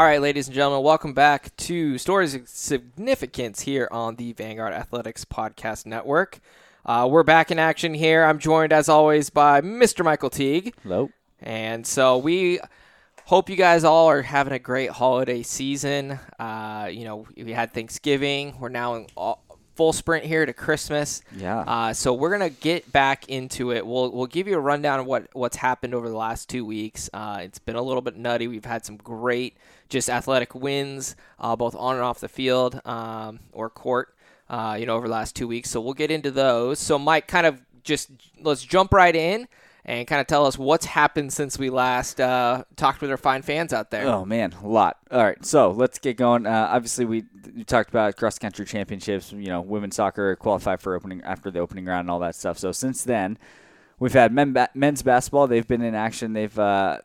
All right, ladies and gentlemen, welcome back to Stories of Significance here on the Vanguard Athletics Podcast Network. Uh, we're back in action here. I'm joined, as always, by Mr. Michael Teague. Hello. And so we hope you guys all are having a great holiday season. Uh, you know, we had Thanksgiving. We're now in all, full sprint here to Christmas. Yeah. Uh, so we're gonna get back into it. We'll we'll give you a rundown of what what's happened over the last two weeks. Uh, it's been a little bit nutty. We've had some great just athletic wins, uh, both on and off the field um, or court. Uh, you know, over the last two weeks. So we'll get into those. So Mike, kind of just let's jump right in and kind of tell us what's happened since we last uh, talked with our fine fans out there. Oh man, a lot. All right, so let's get going. Uh, obviously, we, we talked about cross country championships. You know, women's soccer qualified for opening after the opening round and all that stuff. So since then, we've had men ba- men's basketball. They've been in action. They've uh,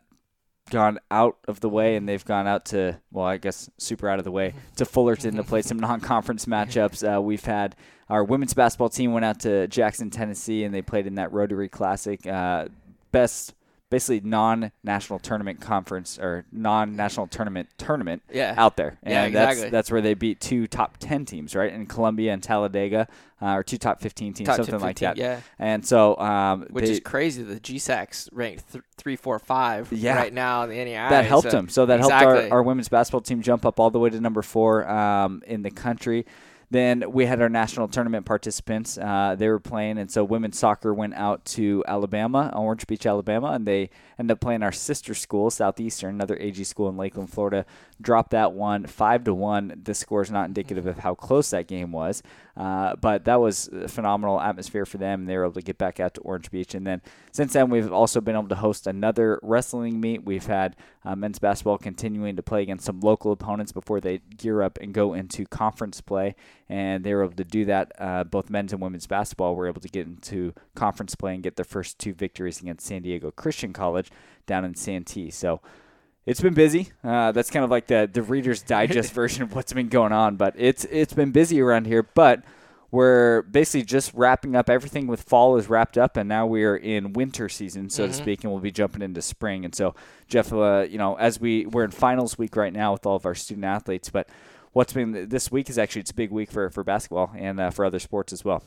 gone out of the way and they've gone out to well i guess super out of the way to fullerton to play some non-conference matchups. Uh, we've had our women's basketball team went out to jackson tennessee and they played in that rotary classic. Uh, best basically non-national tournament conference or non-national tournament tournament Yeah. out there and Yeah, exactly. that's that's where they beat two top 10 teams right in columbia and talladega uh, or two top 15 teams Top something like that yeah. and so um, Which they- is crazy. The GSAC's ranked th- three, four, five Yeah. right now in the NAIA. that helped so, them. So that exactly. helped our, our women's basketball team jump up all the way to number four um, in the country. Then we had our national tournament participants. Uh, they were playing, and so women's soccer went out to Alabama, Orange Beach, Alabama, and they ended up playing our sister school, Southeastern, another AG school in Lakeland, Florida. Dropped that one five to one. The score is not indicative of how close that game was, uh, but that was a phenomenal atmosphere for them. They were able to get back out to Orange Beach, and then since then we've also been able to host another wrestling meet. We've had uh, men's basketball continuing to play against some local opponents before they gear up and go into conference play, and they were able to do that. Uh, both men's and women's basketball were able to get into conference play and get their first two victories against San Diego Christian College down in Santee. So. It's been busy. Uh, that's kind of like the the Reader's Digest version of what's been going on, but it's it's been busy around here. But we're basically just wrapping up everything with fall is wrapped up, and now we are in winter season, so to speak, and we'll be jumping into spring. And so, Jeff, uh, you know, as we we're in finals week right now with all of our student athletes, but what's been this week is actually it's a big week for for basketball and uh, for other sports as well.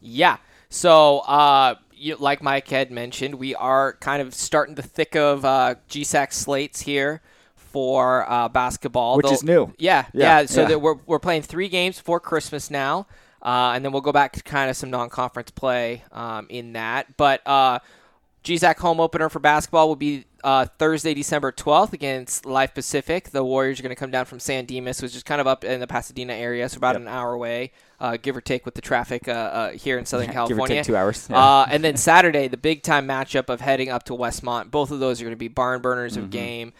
Yeah. So, uh, you, like Mike had mentioned, we are kind of starting the thick of uh, GSAC slates here for uh, basketball, Which They'll- is new. Yeah, yeah. Yeah, so yeah. We're we're playing three games for Christmas now, uh, and then we'll go back to kind of some non-conference play um, in that. But uh, GSAC home opener for basketball will be uh, Thursday, December 12th against Life Pacific. The Warriors are going to come down from San Dimas, which is kind of up in the Pasadena area, so about Yep. an hour away, uh, give or take with the traffic uh, uh, here in Southern California. Give or take two hours. Yeah. Uh, and then Saturday, the big time matchup of heading up to Westmont. Both of those are going to be barn burners Mm-hmm. of game.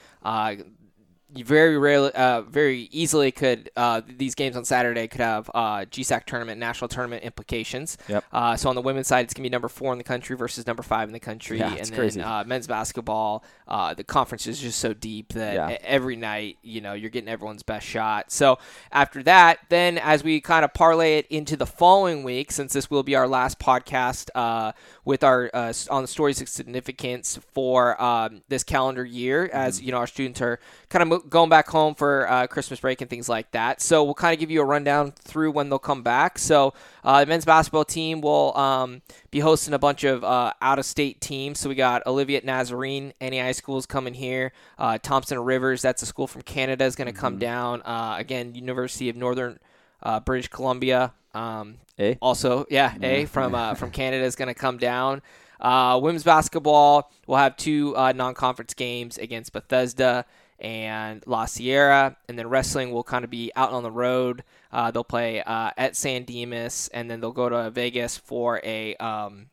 You very rarely, uh, very easily could uh, these games on Saturday could have uh, GSAC tournament, national tournament implications. Yep. Uh, so on the women's side, it's gonna be number four in the country versus number five in the country, Yeah, and then crazy. Uh, men's basketball, uh, the conference is just so deep that Yeah. every night, you know, you're getting everyone's best shot. So after that, then as we kind of parlay it into the following week, since this will be our last podcast uh, with our uh, on the stories of significance for um, this calendar year, as you know, our students are kind of mo- going back home for uh, Christmas break and things like that. So we'll kind of give you a rundown through when they'll come back. So uh, the men's basketball team will um, be hosting a bunch of uh, out-of-state teams. So we got Olivet Nazarene, NAIA schools coming here. Uh, Thompson Rivers, that's a school from Canada, is going to come down. Uh, again, University of Northern uh, British Columbia. Um, Eh? also, yeah, A from uh, from Canada is going to come down. Uh, women's basketball will have two uh, non-conference games against Bethesda and La Sierra, and then wrestling will kind of be out on the road. Uh, they'll play uh, at San Dimas, and then they'll go to Vegas for a. Um,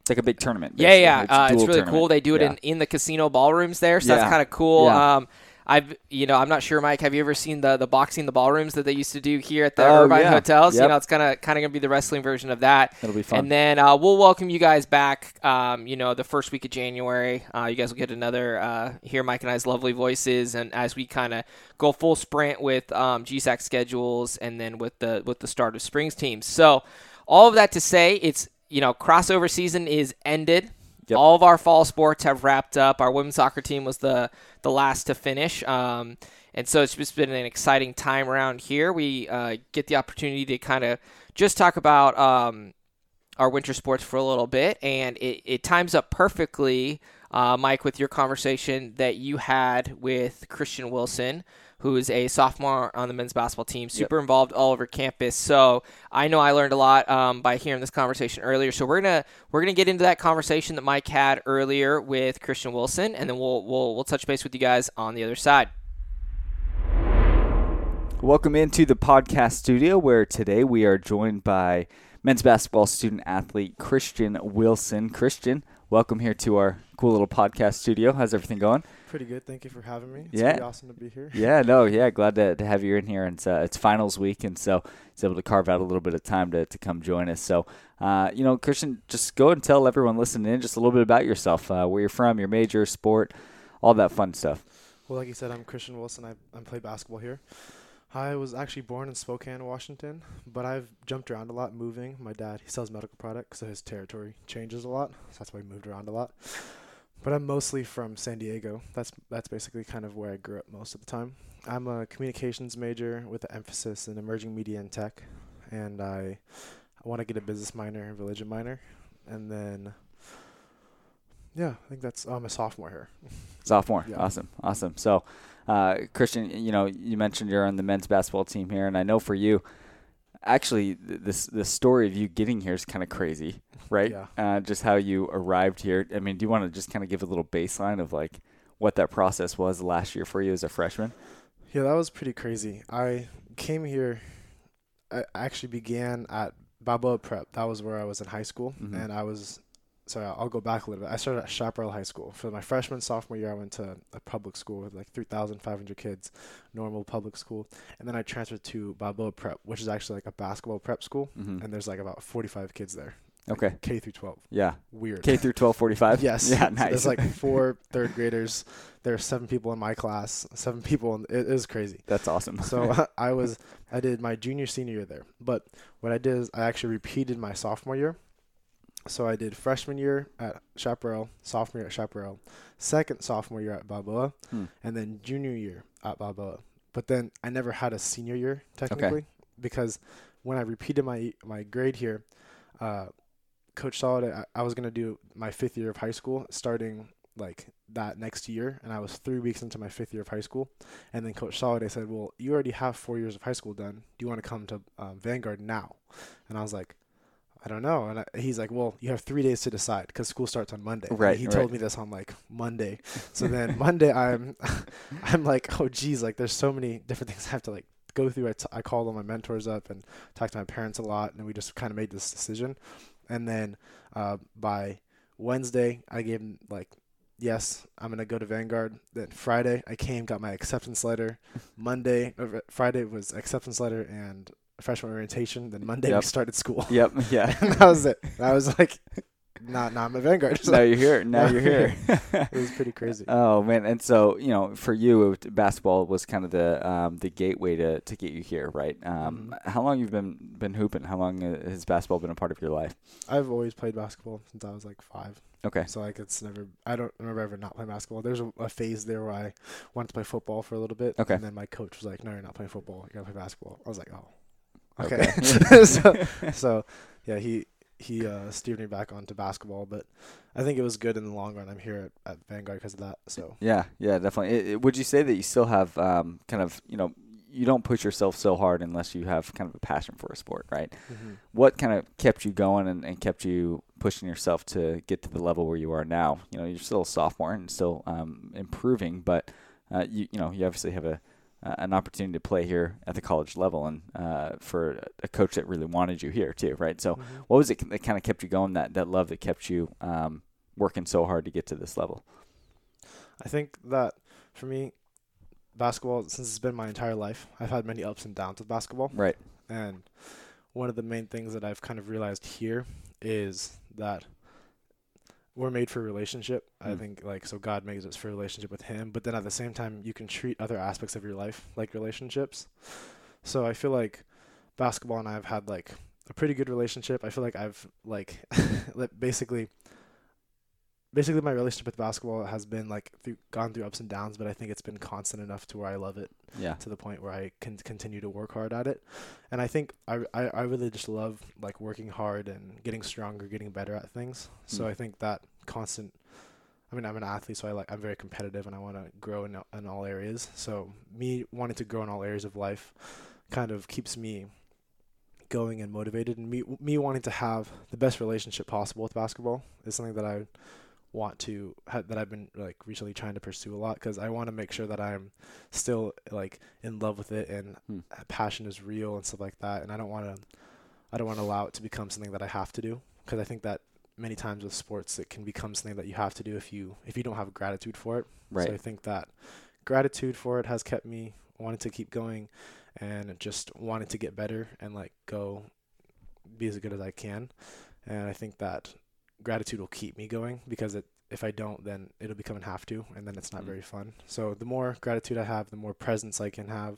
It's like a big tournament. yeah, basically. yeah, a uh, it's really tournament. cool. They do it Yeah. in, in the casino ballrooms there, so Yeah. that's kind of cool. Yeah. Um, I've, you know, I'm not sure, Mike. Have you ever seen the the boxing the ballrooms that they used to do here at the Oh, Irvine yeah. hotels? You know, it's kind of kind of gonna be the wrestling version of that. That'll be fun. And then uh, we'll welcome you guys back. Um, you know, the first week of January, uh, you guys will get another uh, hear Mike and I's lovely voices, and as we kind of go full sprint with um, GSAC schedules, and then with the with the start of Springs teams. So, all of that to say, it's you know crossover season is ended. Yep. All of our fall sports have wrapped up. Our women's soccer team was the the last to finish. Um, and so it's just been an exciting time around here. We uh, get the opportunity to kind of just talk about um, our winter sports for a little bit, and it, it times up perfectly, uh, Mike, with your conversation that you had with Christian Wilson, who is a sophomore on the men's basketball team, super involved all over campus. So I know I learned a lot um, by hearing this conversation earlier. So we're gonna we're gonna get into that conversation that Mike had earlier with Christian Wilson, and then we'll we'll we'll touch base with you guys on the other side. Welcome into the podcast studio where today we are joined by men's basketball student athlete Christian Wilson. Christian, welcome here to our cool little podcast studio. How's everything going? Pretty good. Thank you for having me. It's Yeah. pretty awesome to be here. Yeah, no, yeah, glad to, to have you in here. And it's, uh, it's finals week, and so it's able to carve out a little bit of time to, to come join us. So, uh, you know, Christian, just go and tell everyone listening in just a little bit about yourself, uh, where you're from, your major, sport, all that fun stuff. Well, like you said, I'm Christian Wilson. I, I play basketball here. I was actually born in Spokane, Washington, but I've jumped around a lot moving. My dad, he sells medical products, so his territory changes a lot. So that's why he moved around a lot. But I'm mostly from San Diego. That's that's basically kind of where I grew up most of the time. I'm a communications major with an emphasis in emerging media and tech, and I I want to get a business minor and religion minor, and then yeah, I think that's. Oh, I'm a sophomore here. Sophomore. Yeah. Awesome. Awesome. So, uh, Christian, you know, you mentioned you're on the men's basketball team here, and I know for you, actually, this the story of you getting here is kind of crazy, right? Yeah. Uh, just how you arrived here. I mean, do you want to just kind of give a little baseline of like what that process was last year for you as a freshman? Yeah, that was pretty crazy. I came here. I actually began at Balboa Prep. That was where I was in high school, Mhm. and I was. Sorry, I'll go back a little bit. I started at Chaparral High School. For my freshman, sophomore year, I went to a public school with like 3,500 kids, normal public school. And then I transferred to Balboa Prep, which is actually like a basketball prep school. Mm-hmm. And there's like about 45 kids there. Okay. K through 12. Yeah. Weird. K through twelve forty five. Yes. Yeah. So Nice. there's like four third graders. There are seven people in my class. Seven people. In, it is crazy. That's awesome. So I was I did my junior senior year there. But what I did is I actually repeated my sophomore year. So I did freshman year at Chaparral, sophomore year at Chaparral, second sophomore year at Balboa, Hmm. and then junior year at Balboa. But then I never had a senior year technically because when I repeated my my grade here, uh, Coach Solid, I, I was gonna do my fifth year of high school starting like that next year, and I was three weeks into my fifth year of high school, and then Coach Soliday said, "Well, you already have four years of high school done. Do you want to come to um, Vanguard now?" And I was like, "I don't know." And I, he's like, "Well, you have three days to decide because school starts on Monday." And Right, He right. told me this on like Monday. So then Monday, I'm, I'm like, "Oh, geez, like there's so many different things I have to like." go through I, t- I called all my mentors up and talked to my parents a lot and we just kind of made this decision and then uh, by wednesday i gave him like yes i'm gonna go to vanguard then friday i came got my acceptance letter monday uh, friday was acceptance letter and freshman orientation then monday Yep. we started school yep. Yeah. and that was it i was like not i'm at vanguard so now you're here. Now Now you're here. it was pretty crazy Oh man, and so you know, for you, it, basketball was kind of the um, the gateway to, to get you here, right? Um, Mm-hmm. How long you've been been hooping? How long uh, has basketball been a part of your life? i've always played basketball since i was like five Okay, So like it's never I don't remember ever not playing basketball. There's a, a phase there where I wanted to play football for a little bit. Okay. And then my coach was like, No, you're not playing football, you gotta play basketball. I was like, Oh. Okay. Okay. so so yeah, he he uh, steered me back onto basketball, but I think it was good in the long run. I'm here at, at Vanguard because of that. So yeah, yeah, definitely. It, it- would you say that you still have um, kind of you know you don't push yourself so hard unless you have kind of a passion for a sport, right? What kind of kept you going and, and kept you pushing yourself to get to the level where you are now? You know, you're still a sophomore and still um, improving, but uh, you you know you obviously have a uh, an opportunity to play here at the college level, and uh, for a coach that really wanted you here too, right? So, Mhm. what was it that kind of kept you going? That that love that kept you um, working so hard to get to this level? I think that for me, basketball since it's been my entire life, I've had many ups and downs with basketball. Right. And one of the main things that I've kind of realized here is that we're made for relationship. I Mm. think like so God makes us for relationship with him, but then at the same time you can treat other aspects of your life like relationships. So I feel like basketball and I have had like a pretty good relationship. I feel like I've like, basically basically my relationship with basketball has been like through, gone through ups and downs, but I think it's been constant enough to where I love it Yeah. to the point where I can continue to work hard at it. And I think I, I, I really just love like working hard and getting stronger, getting better at things. So Mm. I think that constant. I mean, I'm an athlete, so I like I'm very competitive and I want to grow in in all areas. So me wanting to grow in all areas of life, kind of keeps me going and motivated, and me me wanting to have the best relationship possible with basketball is something that I want to ha- that I've been like recently trying to pursue a lot because I want to make sure that I'm still like in love with it and Hmm. passion is real and stuff like that and I don't want to I don't want to allow it to become something that I have to do because I think that many times with sports it can become something that you have to do if you if you don't have gratitude for it Right. so I think that gratitude for it has kept me wanting to keep going and just wanting to get better and like go be as good as I can. And I think that gratitude will keep me going because it, if I don't, then it'll become an have to, and then it's not Mm. very fun. So the more gratitude I have, the more presence I can have,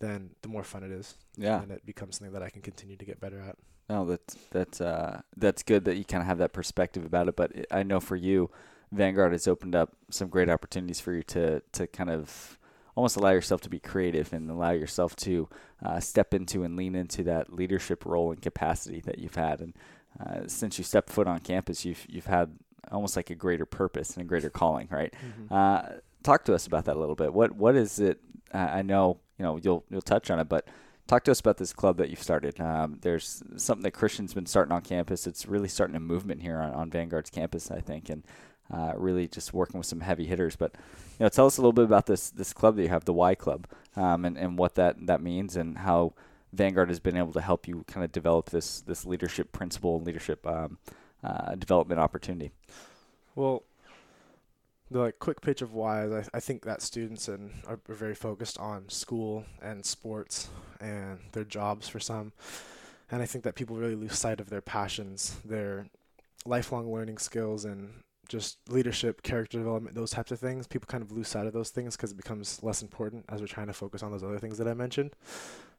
then the more fun it is, yeah. and it becomes something that I can continue to get better at. No, that's that's uh, that's good that you kind of have that perspective about it. But it- I know for you, Vanguard has opened up some great opportunities for you to to kind of almost allow yourself to be creative and allow yourself to uh, step into and lean into that leadership role and capacity that you've had. And uh, since you stepped foot on campus, you've you've had almost like a greater purpose and a greater calling, right? Uh, talk to us about that a little bit. What what is it? Uh, I know you know you'll you'll touch on it, but talk to us about this club that you've started. Um, there's something that Christian's been starting on campus. It's really starting a movement here on, on Vanguard's campus, I think, and uh, really just working with some heavy hitters. But you know, tell us a little bit about this this club that you have, the Y Club, um, and and what that that means and how Vanguard has been able to help you kind of develop this this leadership principle and leadership um, uh, development opportunity. Well, the like quick pitch of why is I, I think that students and are, are very focused on school and sports and their jobs for some, and I think that people really lose sight of their passions, their lifelong learning skills, and just leadership, character development, those types of things. People kind of lose sight of those things because it becomes less important as we're trying to focus on those other things that I mentioned.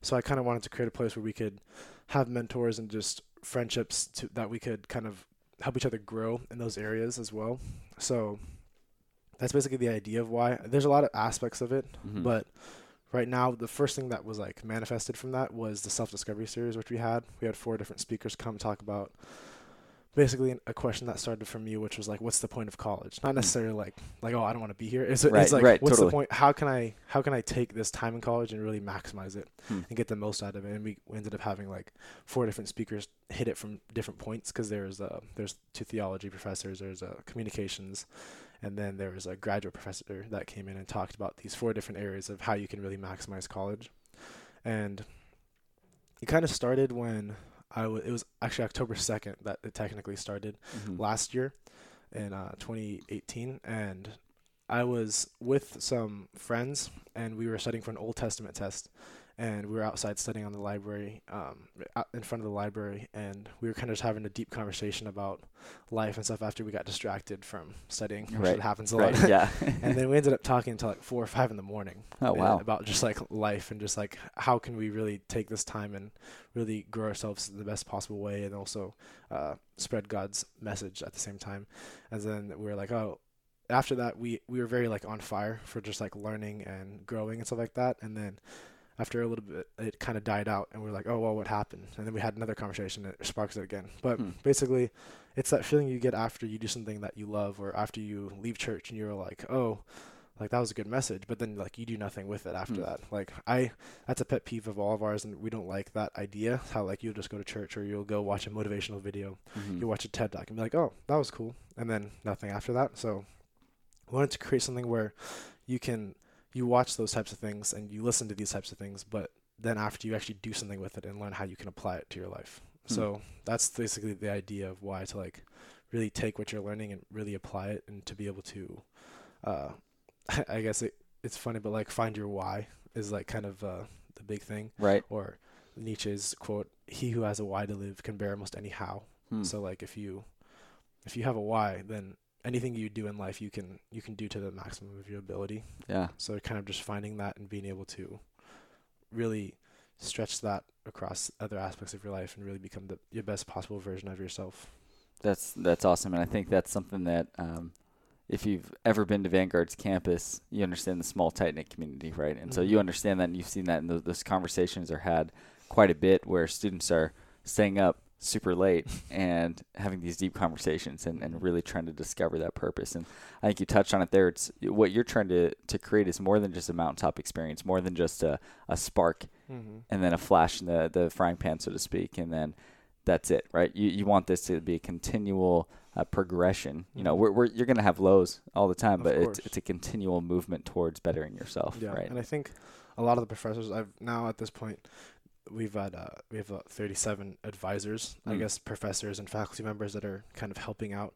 So I kind of wanted to create a place where we could have mentors and just friendships to, that we could kind of help each other grow in those areas as well. So that's basically the idea of why. There's a lot of aspects of it, Mhm. but right now the first thing that was like manifested from that was the self discovery series which we had. We had four different speakers come talk about basically a question that started from you which was like what's the point of college not necessarily like like oh i don't want to be here it's. Right, it's like right, what's totally. the point how can i how can i take this time in college and really maximize it Hmm. and get the most out of it and we, we ended up having like four different speakers hit it from different points because there's uh there's two theology professors there's uh, communications and then there was a graduate professor that came in and talked about these four different areas of how you can really maximize college and it kind of started when I w- it was actually October 2nd that it technically started Mhm. last year in uh, 2018 and I was with some friends and we were studying for an Old Testament test and we were outside studying on the library um, in front of the library and we were kind of just having a deep conversation about life and stuff after we got distracted from studying which Right, happens a Right. lot Yeah. and then we ended up talking until like four or five in the morning oh wow. about just like life and just like how can we really take this time and really grow ourselves in the best possible way and also uh, spread God's message at the same time. And then we were like, oh, after that we we were very like on fire for just like learning and growing and stuff like that. And then after a little bit, it kind of died out, and we are like, oh well, what happened? And then we had another conversation that sparks it again. But Hmm. basically, it's that feeling you get after you do something that you love, or after you leave church and you're like, oh, like that was a good message, but then like you do nothing with it after Hmm. that. Like I, that's a pet peeve of all of ours, and we don't like that idea. How like you'll just go to church or you'll go watch a motivational video, Mhm. you watch a TED talk and be like, oh, that was cool, and then nothing after that. So, I wanted to create something where you can you watch those types of things and you listen to these types of things, but then after you actually do something with it and learn how you can apply it to your life. Hmm. So that's basically the idea of why to like really take what you're learning and really apply it and to be able to uh I guess it, it's funny but like find your why is like kind of uh the big thing Right. or Nietzsche's quote he who has a why to live can bear almost any how Hmm. so like if you if you have a why then anything you do in life you can you can do to the maximum of your ability Yeah. so kind of just finding that and being able to really stretch that across other aspects of your life and really become the your best possible version of yourself That's that's awesome, and I think that's something that um, if you've ever been to Vanguard's campus, you understand the small, tight knit community, right? And mm-hmm. so you mm-hmm. understand that, and you've seen that, and those conversations are had quite a bit where students are staying up super late and having these deep conversations and, and really trying to discover that purpose. And I think you touched on it there. It's what you're trying to, to create is more than just a mountaintop experience, more than just a, a spark mm-hmm. and then a flash in the, the frying pan, so to speak. And then that's it, right? You, you want this to be a continual uh, progression. You know, mm-hmm. we're, we're, you're going to have lows all the time, of but it's, it's a continual movement towards bettering yourself, yeah. right? And I think a lot of the professors I've now at this point we've had uh, we have uh, 37 advisors, mm. I hmm. guess professors and faculty members that are kind of helping out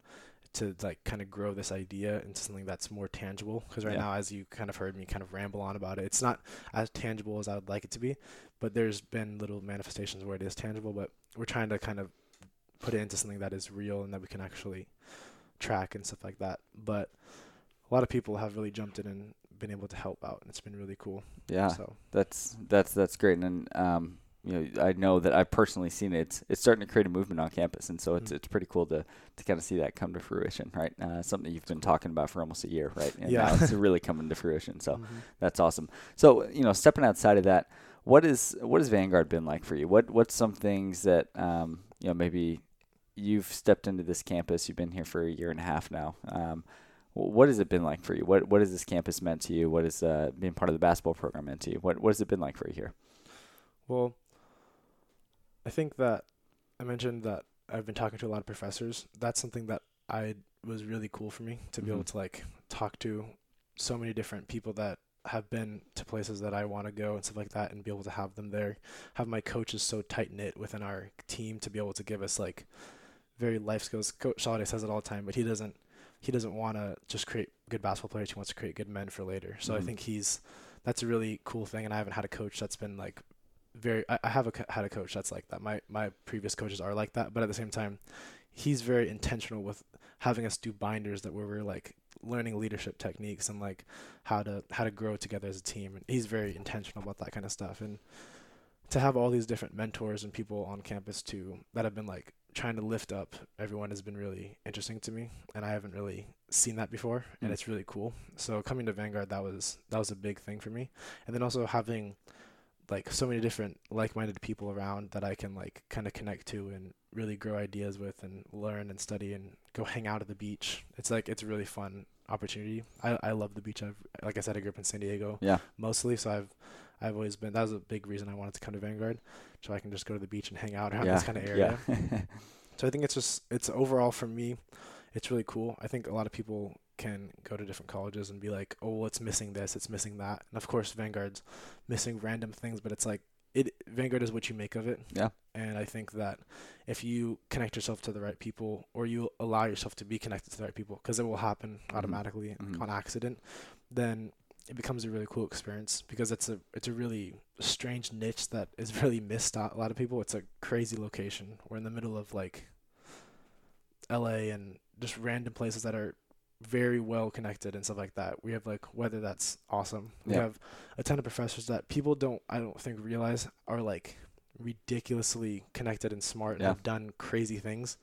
to like kind of grow this idea into something that's more tangible. Because right yeah. now, as you kind of heard me kind of ramble on about it, it's not as tangible as I would like it to be. But there's been little manifestations where it is tangible. But we're trying to kind of put it into something that is real and that we can actually track and stuff like that. But a lot of people have really jumped in and been able to help out, and it's been really cool. Yeah, so that's that's that's great, and um, you know, I know that I've personally seen it. It's, it's starting to create a movement on campus, and so it's mm-hmm. it's pretty cool to to kind of see that come to fruition, right? Uh, something you've been talking about for almost a year, right? And yeah, now it's really coming to fruition. So mm-hmm. that's awesome. So you know, stepping outside of that, what is what has Vanguard been like for you? What what's some things that um, you know maybe you've stepped into this campus? You've been here for a year and a half now. Um, what has it been like for you? What what has this campus meant to you? What has uh, being part of the basketball program meant to you? What what has it been like for you here? Well, I think that I mentioned that I've been talking to a lot of professors. That's something that I was really cool for me to be mm-hmm. able to like talk to so many different people that have been to places that I want to go and stuff like that and be able to have them there. Have my coaches so tight knit within our team to be able to give us like very life skills. Coach Sade says it all the time, but he doesn't he doesn't want to just create good basketball players. He wants to create good men for later. So mm-hmm. I think he's that's a really cool thing. And I haven't had a coach that's been like very I, I have a, had a coach that's like that. My my previous coaches are like that, but at the same time, he's very intentional with having us do binders that where we're like learning leadership techniques and like how to how to grow together as a team. And he's very intentional about that kind of stuff. And to have all these different mentors and people on campus too that have been like trying to lift up everyone has been really interesting to me and I haven't really seen that before and mm. it's really cool. So coming to Vanguard that was that was a big thing for me. And then also having like so many different like-minded people around that I can like kind of connect to and really grow ideas with and learn and study and go hang out at the beach. It's like it's a really fun opportunity. I I love the beach. I've like I said I grew up in San Diego. Yeah. Mostly, so I've I've always been that was a big reason I wanted to come to Vanguard, so I can just go to the beach and hang out around yeah. this kind of area. Yeah. so I think it's just it's overall for me, it's really cool. I think a lot of people can go to different colleges and be like, oh, well, it's missing this, it's missing that. And of course, Vanguard's missing random things, but it's like, it Vanguard is what you make of it. Yeah. And I think that if you connect yourself to the right people or you allow yourself to be connected to the right people, because it will happen mm-hmm. automatically mm-hmm. on accident, then it becomes a really cool experience because it's a it's a really strange niche that is really missed out a lot of people. It's a crazy location. We're in the middle of like LA and just random places that are very well connected and stuff like that. We have like weather that's awesome. We have a ton of professors that people don't I don't think realize are like ridiculously connected and smart yeah. and have done crazy things.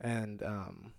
And um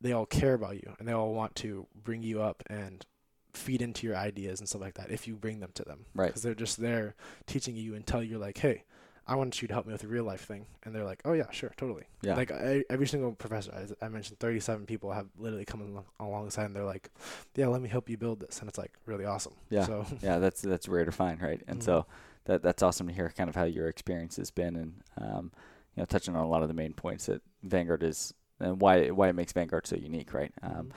they all care about you and they all want to bring you up and feed into your ideas and stuff like that if you bring them to them. Right. Because they're just there teaching you until you're like, hey, I want you to help me with a real life thing. And they're like, oh, yeah, sure, totally. Yeah. Like I, every single professor, I, I, mentioned 37 people have literally come along, alongside and they're like, yeah, let me help you build this. And it's like really awesome. Yeah. So yeah, that's, that's rare to find. Right. And mm-hmm. so that, that's awesome to hear kind of how your experience has been and, um, you know, touching on a lot of the main points that Vanguard is and why, why it makes Vanguard so unique. Right. Um, mm-hmm.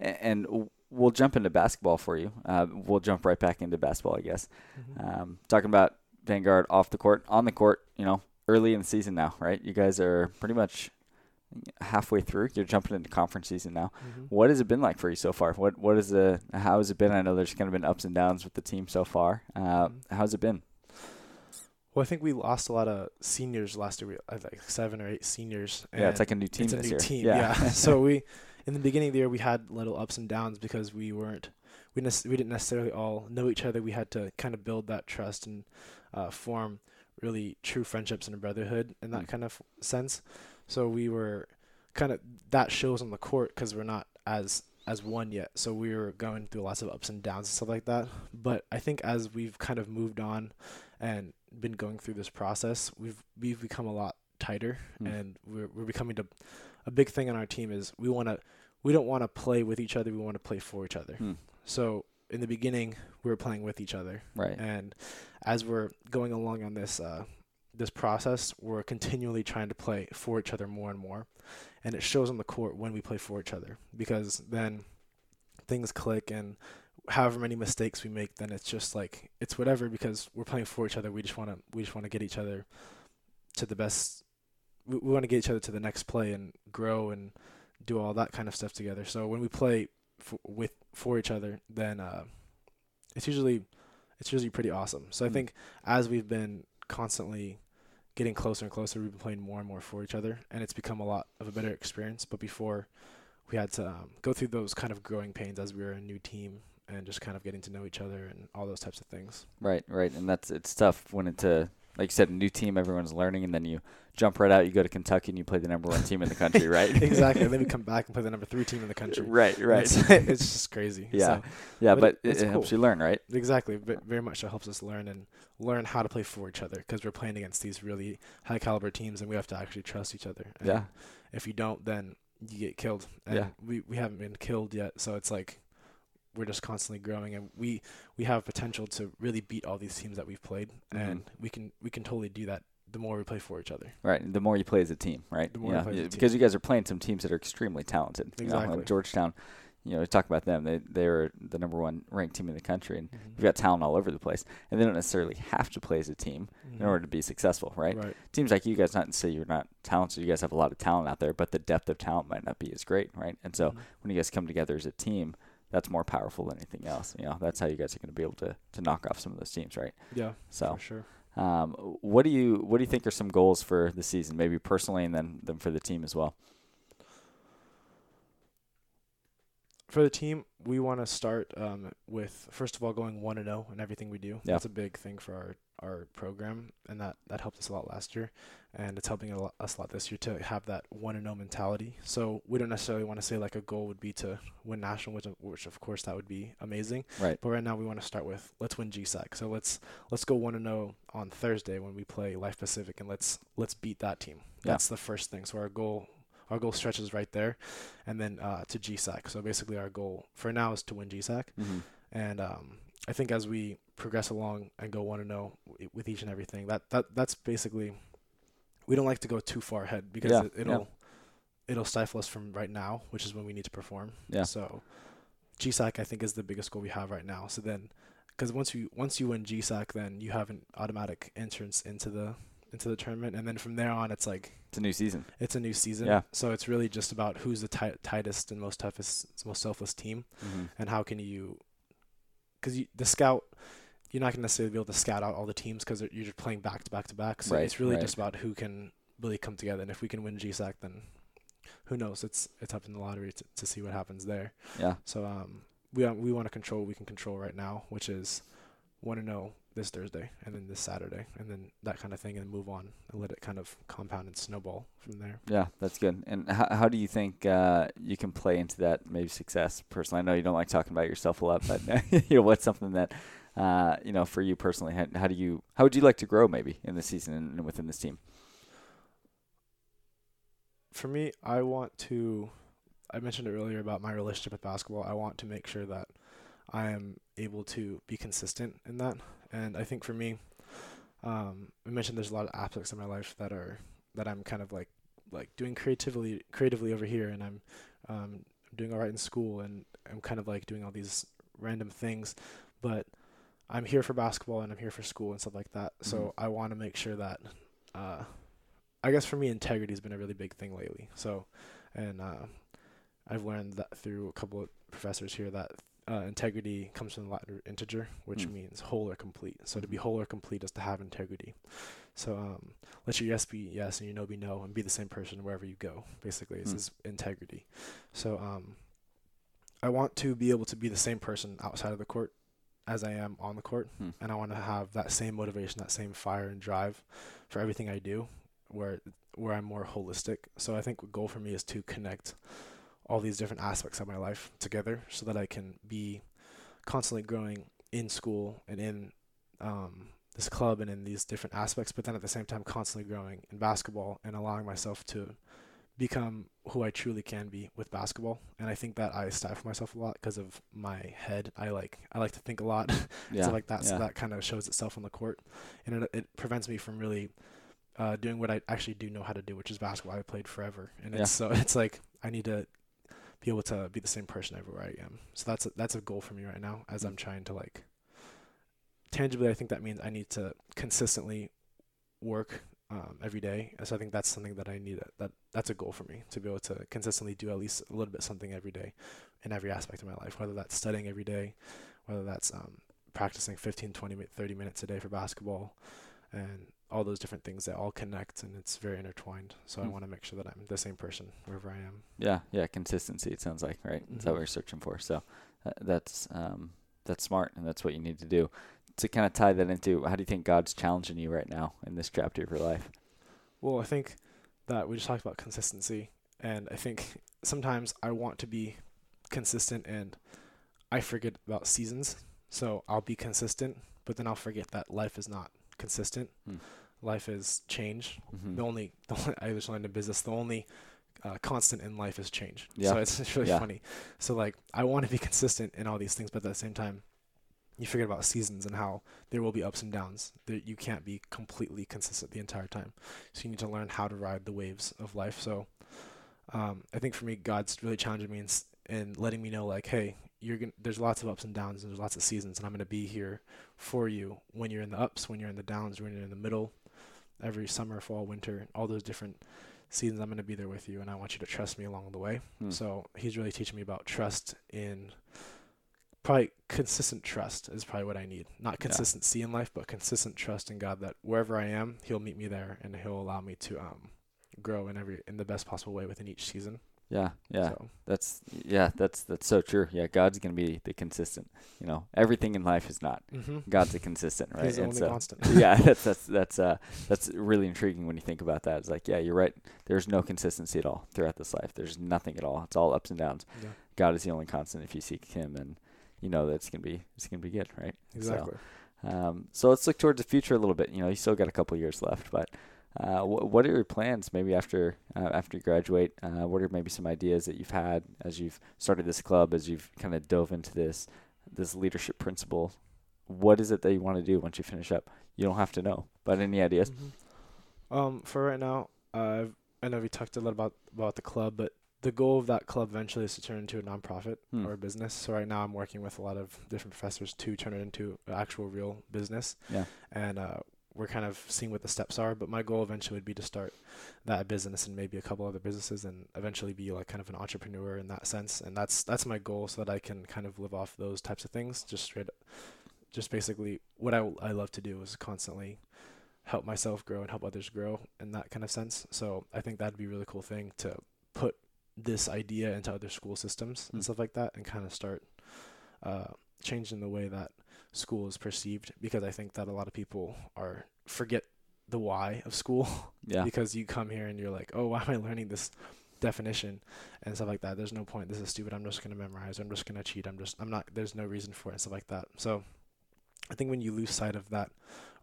and, and we'll jump into basketball for you. Uh, we'll jump right back into basketball, I guess. Mm-hmm. Um, talking about Vanguard off the court, on the court, you know, early in the season now, right? You guys are pretty much halfway through. You're jumping into conference season now. Mm-hmm. What has it been like for you so far? What what is the how has it been? I know there's kind of been ups and downs with the team so far. Uh, mm-hmm. How's it been? Well, I think we lost a lot of seniors last year. We like seven or eight seniors. yeah, it's like a new team. It's a new year. team. Yeah. yeah. so we, in the beginning of the year, we had little ups and downs because we weren't, we ne- we didn't necessarily all know each other. We had to kind of build that trust and uh, form really true friendships and a brotherhood in that mm. kind of sense. So we were kind of that shows on the court because we're not as as one yet. So we were going through lots of ups and downs and stuff like that. But I think as we've kind of moved on and been going through this process, we've we've become a lot tighter, Mm. and we're we're becoming a, a big thing on our team is we want to we don't want to play with each other. We want to play for each other. Hmm. So in the beginning, we were playing with each other, Right. and as we're going along on this uh, this process, we're continually trying to play for each other more and more, and it shows on the court when we play for each other because then things click and however many mistakes we make, then it's just like it's whatever because we're playing for each other. We just want to we just want to get each other to the best. We, we want to get each other to the next play and grow and do all that kind of stuff together. So when we play for, with for each other, then uh, it's usually it's usually pretty awesome. So I Mm. think as we've been constantly getting closer and closer, we've been playing more and more for each other, and it's become a lot of a better experience. But before, we had to um, go through those kind of growing pains as we were a new team and just kind of getting to know each other and all those types of things. Right, right, and that's it's tough when it's a like you said, a new team, everyone's learning, and then you jump right out. You go to Kentucky and you play the number one team in the country, right? exactly. and then we come back and play the number three team in the country. right, right. It's, it's just crazy. Yeah. So, yeah, but but, it- it, it helps you learn, right? exactly. But Very much it helps us learn and learn how to play for each other because we're playing against these really high caliber teams and we have to actually trust each other. And Yeah. If you don't, then you get killed. And Yeah. we, we haven't been killed yet. So it's like we're just constantly growing and we, we have potential to really beat all these teams that we've played. Mhm. And we can we can totally do that the more we play for each other. Right. The more you play as a team, right? The more yeah, you play as a yeah, team. because you guys are playing some teams that are extremely talented. You know, like Exactly. Georgetown, you know, talk about them. They they are the number one ranked team in the country, and Mhm. you've got talent all over the place. And they don't necessarily have to play as a team in Mhm. order to be successful, right? Right. Teams like you guys, not to say you're not talented, you guys have a lot of talent out there, but the depth of talent might not be as great, right? And so Mhm. when you guys come together as a team, that's more powerful than anything else. You know, that's how you guys are going to be able to to knock off some of those teams, right? Yeah. So, For sure. um, what do you what do you think are some goals for the season, maybe personally, and then then for the team as well? For the team, we want to start um, with first of all going one and zero in everything we do. Yeah. That's a big thing for our, our program, and that that helped us a lot last year, and it's helping a lot, us a lot this year to have that one and zero mentality. So we don't necessarily want to say like a goal would be to win national, which of, which of course that would be amazing. Right. But right now we want to start with let's win GSAC. So let's let's go one and zero on Thursday when we play Life Pacific, and let's let's beat that team. Yeah. That's the first thing. So our goal our goal stretches right there, and then uh, to GSAC. So basically our goal for now is to win GSAC, Mm-hmm. and um, I think as we progress along and go one and zero with each and everything, that that that's basically we don't like to go too far ahead because Yeah, it, it'll it'll stifle us from right now, which is when we need to perform. Yeah. So GSAC I think is the biggest goal we have right now. So then, because once you once you win GSAC, then you have an automatic entrance into the into the tournament, and then from there on, it's like It's a new season. it's a new season. Yeah. So it's really just about who's the ti- tightest and most toughest, most selfless team, Mm-hmm. and how can you, because you the scout, you're not gonna necessarily be able to scout out all the teams because you're just playing back to back to back. So Right, it's really right. just about who can really come together, and if we can win GSAC, then who knows? It's it's up in the lottery to, to see what happens there. Yeah. So um, we want- we want to control what we can control right now, which is want to know this Thursday and then this Saturday, and then that kind of thing, and move on and let it kind of compound and snowball from there. Yeah, that's good. And how how do you think uh, you can play into that maybe success personally? I know you don't like talking about yourself a lot, but you know what's something that uh, you know for you personally? How, how do you how would you like to grow maybe in the season and, and within this team? for me, I want to. I mentioned it earlier about my relationship with basketball. I want to make sure that I am able to be consistent in that. And I think for me, um, I mentioned there's a lot of aspects in my life that are that I'm kind of like like doing creatively creatively over here, and I'm um, doing all right in school, and I'm kind of like doing all these random things, but I'm here for basketball and I'm here for school and stuff like that. Mhm. So I want to make sure that. Uh, I guess for me, integrity has been a really big thing lately. So, and uh, I've learned that through a couple of professors here that uh, integrity comes from the Latin integer, which Hmm. means whole or complete. So to be Mhm. whole or complete is to have integrity. So um, let your yes be yes and your no be no, and be the same person wherever you go. Basically, this Hmm. is integrity. So um, I want to be able to be the same person outside of the court as I am on the court Hmm. and I want to have that same motivation, that same fire and drive for everything I do. where where I'm more holistic. So I think the goal for me is to connect all these different aspects of my life together so that I can be constantly growing in school and in um, this club and in these different aspects, but then at the same time constantly growing in basketball and allowing myself to become who I truly can be with basketball. And I think that I stifle myself a lot because of my head. I like I like to think a lot, Yeah. so like that. So that kind of shows itself on the court, and it it prevents me from really uh, doing what I actually do know how to do, which is basketball. I played forever, and Yeah. it's so it's like I need to be able to be the same person everywhere I am. So that's a, that's a goal for me right now as I'm trying to like tangibly. I think that means I need to consistently work um, every day. So I think that's something that I need. That that's a goal for me to be able to consistently do at least a little bit something every day in every aspect of my life, whether that's studying every day, whether that's um, practicing 15, 20, 30 minutes a day for basketball, and all those different things that all connect and it's very intertwined. So I Mm. want to make sure that I'm the same person wherever I am. Yeah, yeah, consistency. It sounds like right. Is that Mhm. what you're searching for? So uh, that's um, that's smart, and that's what you need to do. To kind of tie that into, how do you think God's challenging you right now in this chapter of your life? Well, I think that we just talked about consistency, and I think sometimes I want to be consistent and I forget about seasons. So I'll be consistent, but then I'll forget that life is not consistent. Hmm. Life is change. Mm-hmm. The only, the only I just learned in business, the only uh, constant in life is change. Yeah. So it's, it's really Yeah. funny. So like I want to be consistent in all these things, but at the same time, you forget about seasons and how there will be ups and downs. That you can't be completely consistent the entire time. So you need to learn how to ride the waves of life. So um, I think for me, God's really challenging me in, in letting me know, like, hey, you're gonna, there's lots of ups and downs, and there's lots of seasons, and I'm gonna be here for you when you're in the ups, when you're in the downs, when you're in the middle, every summer, fall, winter, all those different seasons. I'm gonna be there with you, and I want you to trust me along the way. Hmm. So He's really teaching me about trust in. Probably consistent trust is probably what I need. Not consistency in life, but consistent trust in God that wherever I am, He'll meet me there and He'll allow me to um, grow in every in the best possible way within each season. Yeah, yeah. So, That's yeah, that's that's so true. Yeah, God's gonna be the consistent. You know, everything in life is not. mm-hmm. God's a consistent, right? He's the And only so- constant. yeah, that's that's that's uh that's really intriguing when you think about that. It's like, yeah, you're right. There's no consistency at all throughout this life. There's nothing at all. It's all ups and downs. Yeah, God is the only constant if you seek Him, and you know that it's gonna be it's gonna be good, right? exactly. So, um, so let's look towards the future a little bit. You know, you still got a couple years left, but uh, wh- what are your plans maybe after uh, after you graduate? Uh, what are maybe some ideas that you've had as you've started this club, as you've kind of dove into this this leadership principle? What is it that you want to do once you finish up? You don't have to know, but any ideas? Mhm. Um, for right now, uh, I know we talked a lot about about the club, but the goal of that club eventually is to turn into a nonprofit Hmm. or a business. So right now, I'm working with a lot of different professors to turn it into an actual real business. Yeah. And uh, we're kind of seeing what the steps are. But my goal eventually would be to start that business and maybe a couple other businesses, and eventually be like kind of an entrepreneur in that sense. And that's that's my goal, so that I can kind of live off those types of things. Just straight, just basically what I I love to do is constantly help myself grow and help others grow in that kind of sense. So I think that'd be a really cool thing to put this idea into other school systems Mm. and stuff like that and kind of start uh, changing the way that school is perceived because I think that a lot of people are forget the why of school Yeah, because you come here and you're like, oh, why am I learning this definition and stuff like that? There's no point. This is stupid. I'm just gonna memorize. I'm just gonna cheat. I'm just. I'm not. There's no reason for it and stuff like that. So, I think when you lose sight of that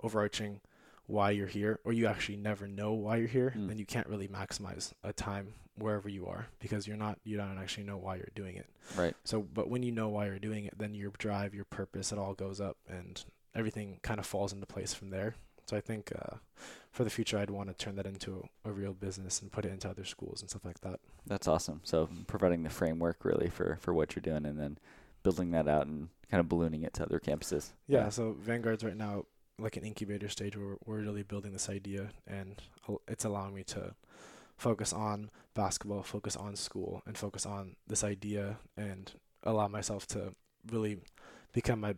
overarching why you're here, or you actually never know why you're here, Mm. then you can't really maximize a time wherever you are because you're not. You don't actually know why you're doing it. right. So, but when you know why you're doing it, then your drive, your purpose, it all goes up, and everything kind of falls into place from there. So I think uh, for the future, I'd want to turn that into a, a real business and put it into other schools and stuff like that. That's awesome. So providing the framework really for for what you're doing, and then building that out and kind of ballooning it to other campuses. Yeah. So Vanguard's right now like an incubator stage where we're really building this idea, and it's allowing me to focus on basketball, focus on school, and focus on this idea, and allow myself to really become my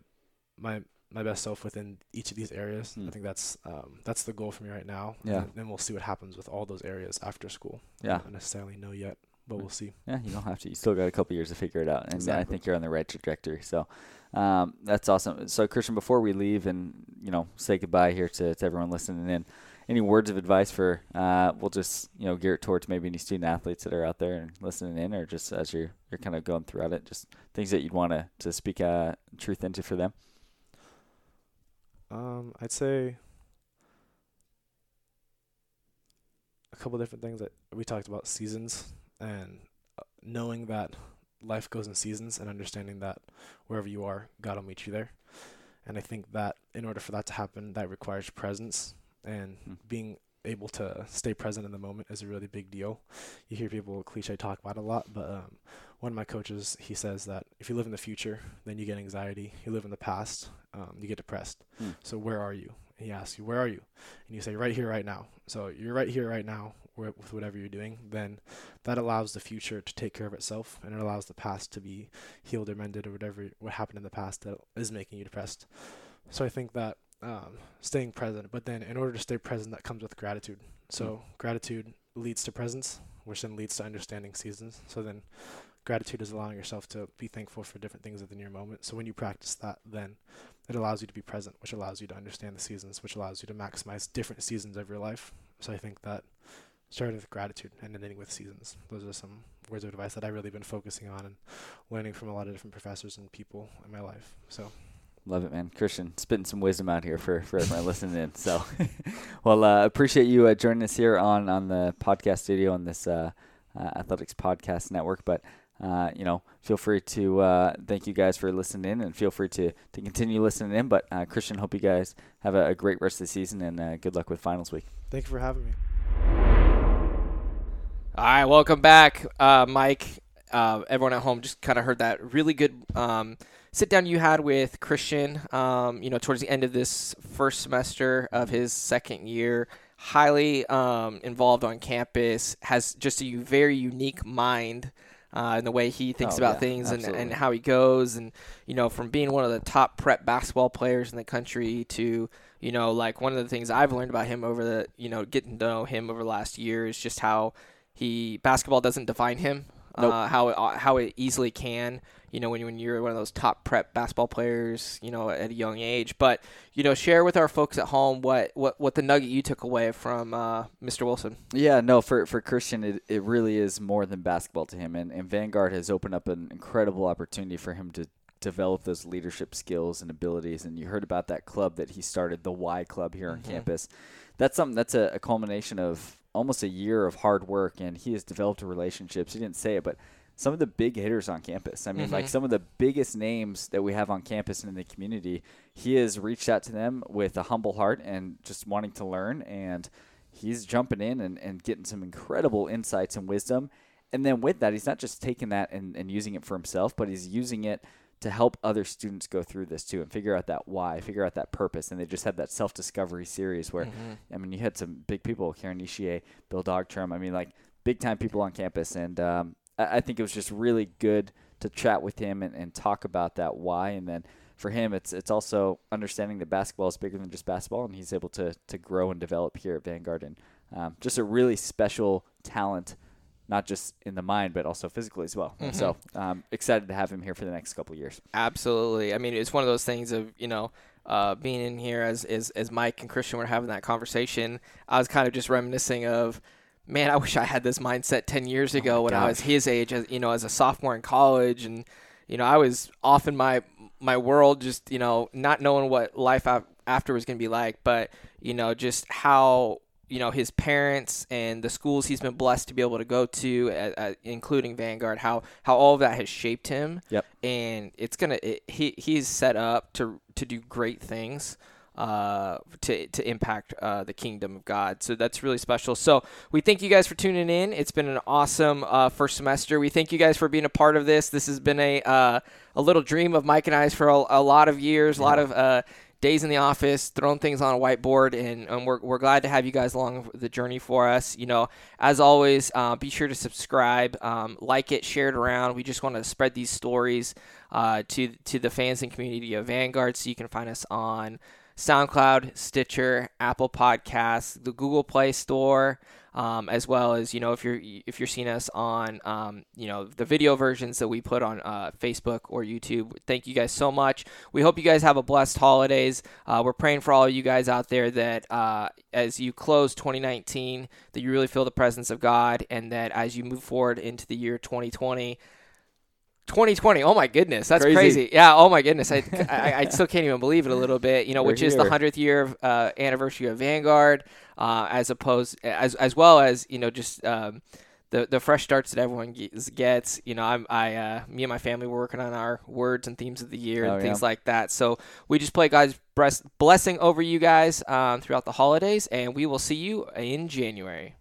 my my best self within each of these areas. Hmm. I think that's um, that's the goal for me right now. Yeah. And then we'll see what happens with all those areas after school. Yeah. I don't necessarily know yet, but Hmm. we'll see. Yeah, you don't have to. You still got a couple years to figure it out, and I think you're on the right trajectory. So, um, that's awesome. So, Christian, before we leave and you know say goodbye here to, to everyone listening in, any words of advice for uh, we'll just you know gear it towards maybe any student athletes that are out there and listening in, or just as you're you're kind of going throughout it, just things that you'd want to to speak uh, truth into for them. Um, I'd say a couple different things that we talked about seasons and uh, knowing that life goes in seasons and understanding that wherever you are, God will meet you there. And I think that in order for that to happen, that requires presence and Hmm. being able to stay present in the moment is a really big deal. You hear people cliche talk about it a lot, but um, one of my coaches he says that if you live in the future, then you get anxiety. You live in the past, um, you get depressed. Hmm. So where are you? And he asks you, where are you? And you say, right here, right now. So you're right here, right now, with whatever you're doing. Then that allows the future to take care of itself, and it allows the past to be healed or mended or whatever what happened in the past that is making you depressed. So I think that um, staying present, but then in order to stay present, that comes with gratitude. So gratitude leads to presence, which then leads to understanding seasons. So then gratitude is allowing yourself to be thankful for different things within your moment. So when you practice that, then it allows you to be present, which allows you to understand the seasons, which allows you to maximize different seasons of your life. So I think that starting with gratitude and ending with seasons, those are some words of advice that I've really been focusing on and learning from a lot of different professors and people in my life. So Love it, man. Christian, spitting some wisdom out here for, for everyone listening in. So, well, uh, appreciate you uh, joining us here on, on the podcast studio on this uh, uh, Athletics Podcast Network. But, uh, you know, feel free to uh, thank you guys for listening in and feel free to, to continue listening in. But, uh, Christian, hope you guys have a, a great rest of the season and uh, good luck with finals week. thank you for having me. All right, welcome back, uh, Mike. Uh, everyone at home just kind of heard that really good um, sit down you had with Christian. Um, you know, towards the end of this first semester of his second year, highly um, involved on campus, has just a very unique mind. Uh, in the way he thinks Oh, about yeah, things and, absolutely. and how he goes and you know from being one of the top prep basketball players in the country to you know like one of the things i've learned about him over the you know getting to know him over the last year is just how he basketball doesn't define him. Nope. Uh, how it, uh, how it easily can, you know, when when you're one of those top prep basketball players, you know, at a young age. But you know, share with our folks at home what what, what the nugget you took away from uh, Mr. Wilson. Yeah, no, for, for Christian, it, it really is more than basketball to him. And, and Vanguard has opened up an incredible opportunity for him to develop those leadership skills and abilities. And you heard about that club that he started, the Y Club here on Mhm. campus. That's something that's a, a culmination of almost a year of hard work. And he has developed relationships. He didn't say it, but some of the big hitters on campus. I mean, like Mhm. some of the biggest names that we have on campus and in the community, he has reached out to them with a humble heart and just wanting to learn. And he's jumping in and, and getting some incredible insights and wisdom. And then with that, he's not just taking that and, and using it for himself, but he's using it to help other students go through this too and figure out that why, figure out that purpose. And they just had that self discovery series where, Mm-hmm. I mean, you had some big people, Karen Ishier, Bill Dogtrum. I mean, like big time people on campus. And um, I, I think it was just really good to chat with him and, and talk about that why. And then for him, it's it's also understanding that basketball is bigger than just basketball, and he's able to to grow and develop here at Vanguard. And um, just a really special talent, not just in the mind, but also physically as well. Mhm. So um, excited to have him here for the next couple of years. Absolutely. I mean, it's one of those things of you know. Uh, being in here as, as as Mike and Christian were having that conversation, I was kind of just reminiscing of, man, I wish I had this mindset ten years ago Oh when I was his age, as you know, as a sophomore in college, and you know, I was off in my my world, just you know, not knowing what life after was going to be like, but you know, just how you know his parents and the schools he's been blessed to be able to go to, uh, uh, including Vanguard, how how all of that has shaped him. Yep. And it's gonna it, he he's set up to to do great things. Uh, to to impact uh, the kingdom of God, so that's really special. So we thank you guys for tuning in. It's been an awesome uh, first semester. We thank you guys for being a part of this. This has been a uh, a little dream of Mike and I's for a, a lot of years, a lot of uh, days in the office, throwing things on a whiteboard, and, and we're, we're glad to have you guys along the journey for us. You know, as always, uh, be sure to subscribe, um, like it, share it around. We just want to spread these stories uh, to to the fans and community of Vanguard, so you can find us on SoundCloud, Stitcher, Apple Podcasts, the Google Play Store. Um, as well as you know if you're if you're seeing us on um, you know the video versions that we put on uh, Facebook or YouTube. Thank you guys so much. We hope you guys have a blessed holidays. Uh, we're praying for all of you guys out there that uh, as you close 2019, that you really feel the presence of God, and that as you move forward into the year 2020 2020. Oh my goodness, that's Crazy. crazy. Yeah. Oh my goodness, I, I, I still can't even believe it a little bit. You know, We're which is the hundredth year of, uh, anniversary of Vanguard, uh, as opposed as as well as you know just. Um, the, the fresh starts that everyone gets, you know I'm I uh, me and my family were working on our words and themes of the year Oh, and things yeah. like that so we just pray God's bless- blessing over you guys um, throughout the holidays and we will see you in January.